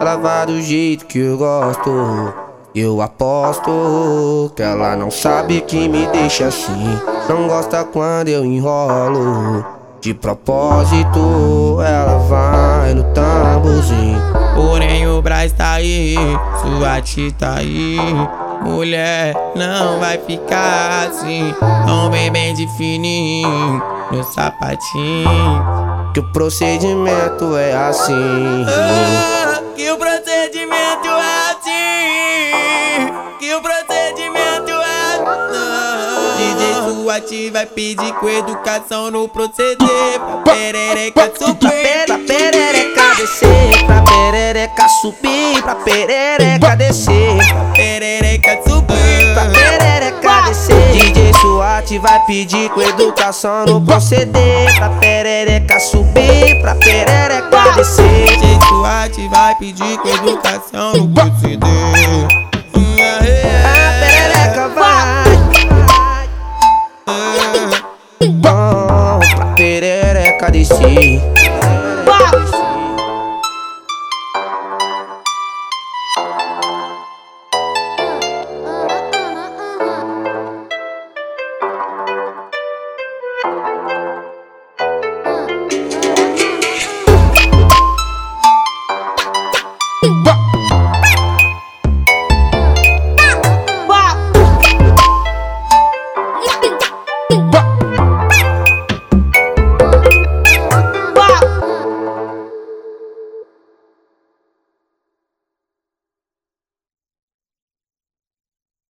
ela vai do jeito que eu gosto. Eu aposto que ela não sabe que me deixa assim. Não gosta quando eu enrolo. De propósito, ela vai no tamborzinho. Porém o Braz tá aí, sua tia tá aí. Mulher, não vai ficar assim. Tão bem, bem de fininho no sapatinho. Que o procedimento é assim. Ah, que o procedimento é assim. Que o procedimento é assim. DJ Suate vai pedir com educação no proceder. Pra perereca subir. Pra perereca descer, pra perereca subir, pra perereca descer. Perereca subir. Pra perereca descer. DJ Suate vai pedir com educação no proceder. Pra perereca subir, pra perereca descer. Te vai pedir que educação no que te dê. A perereca vai. Bom pra perereca descer.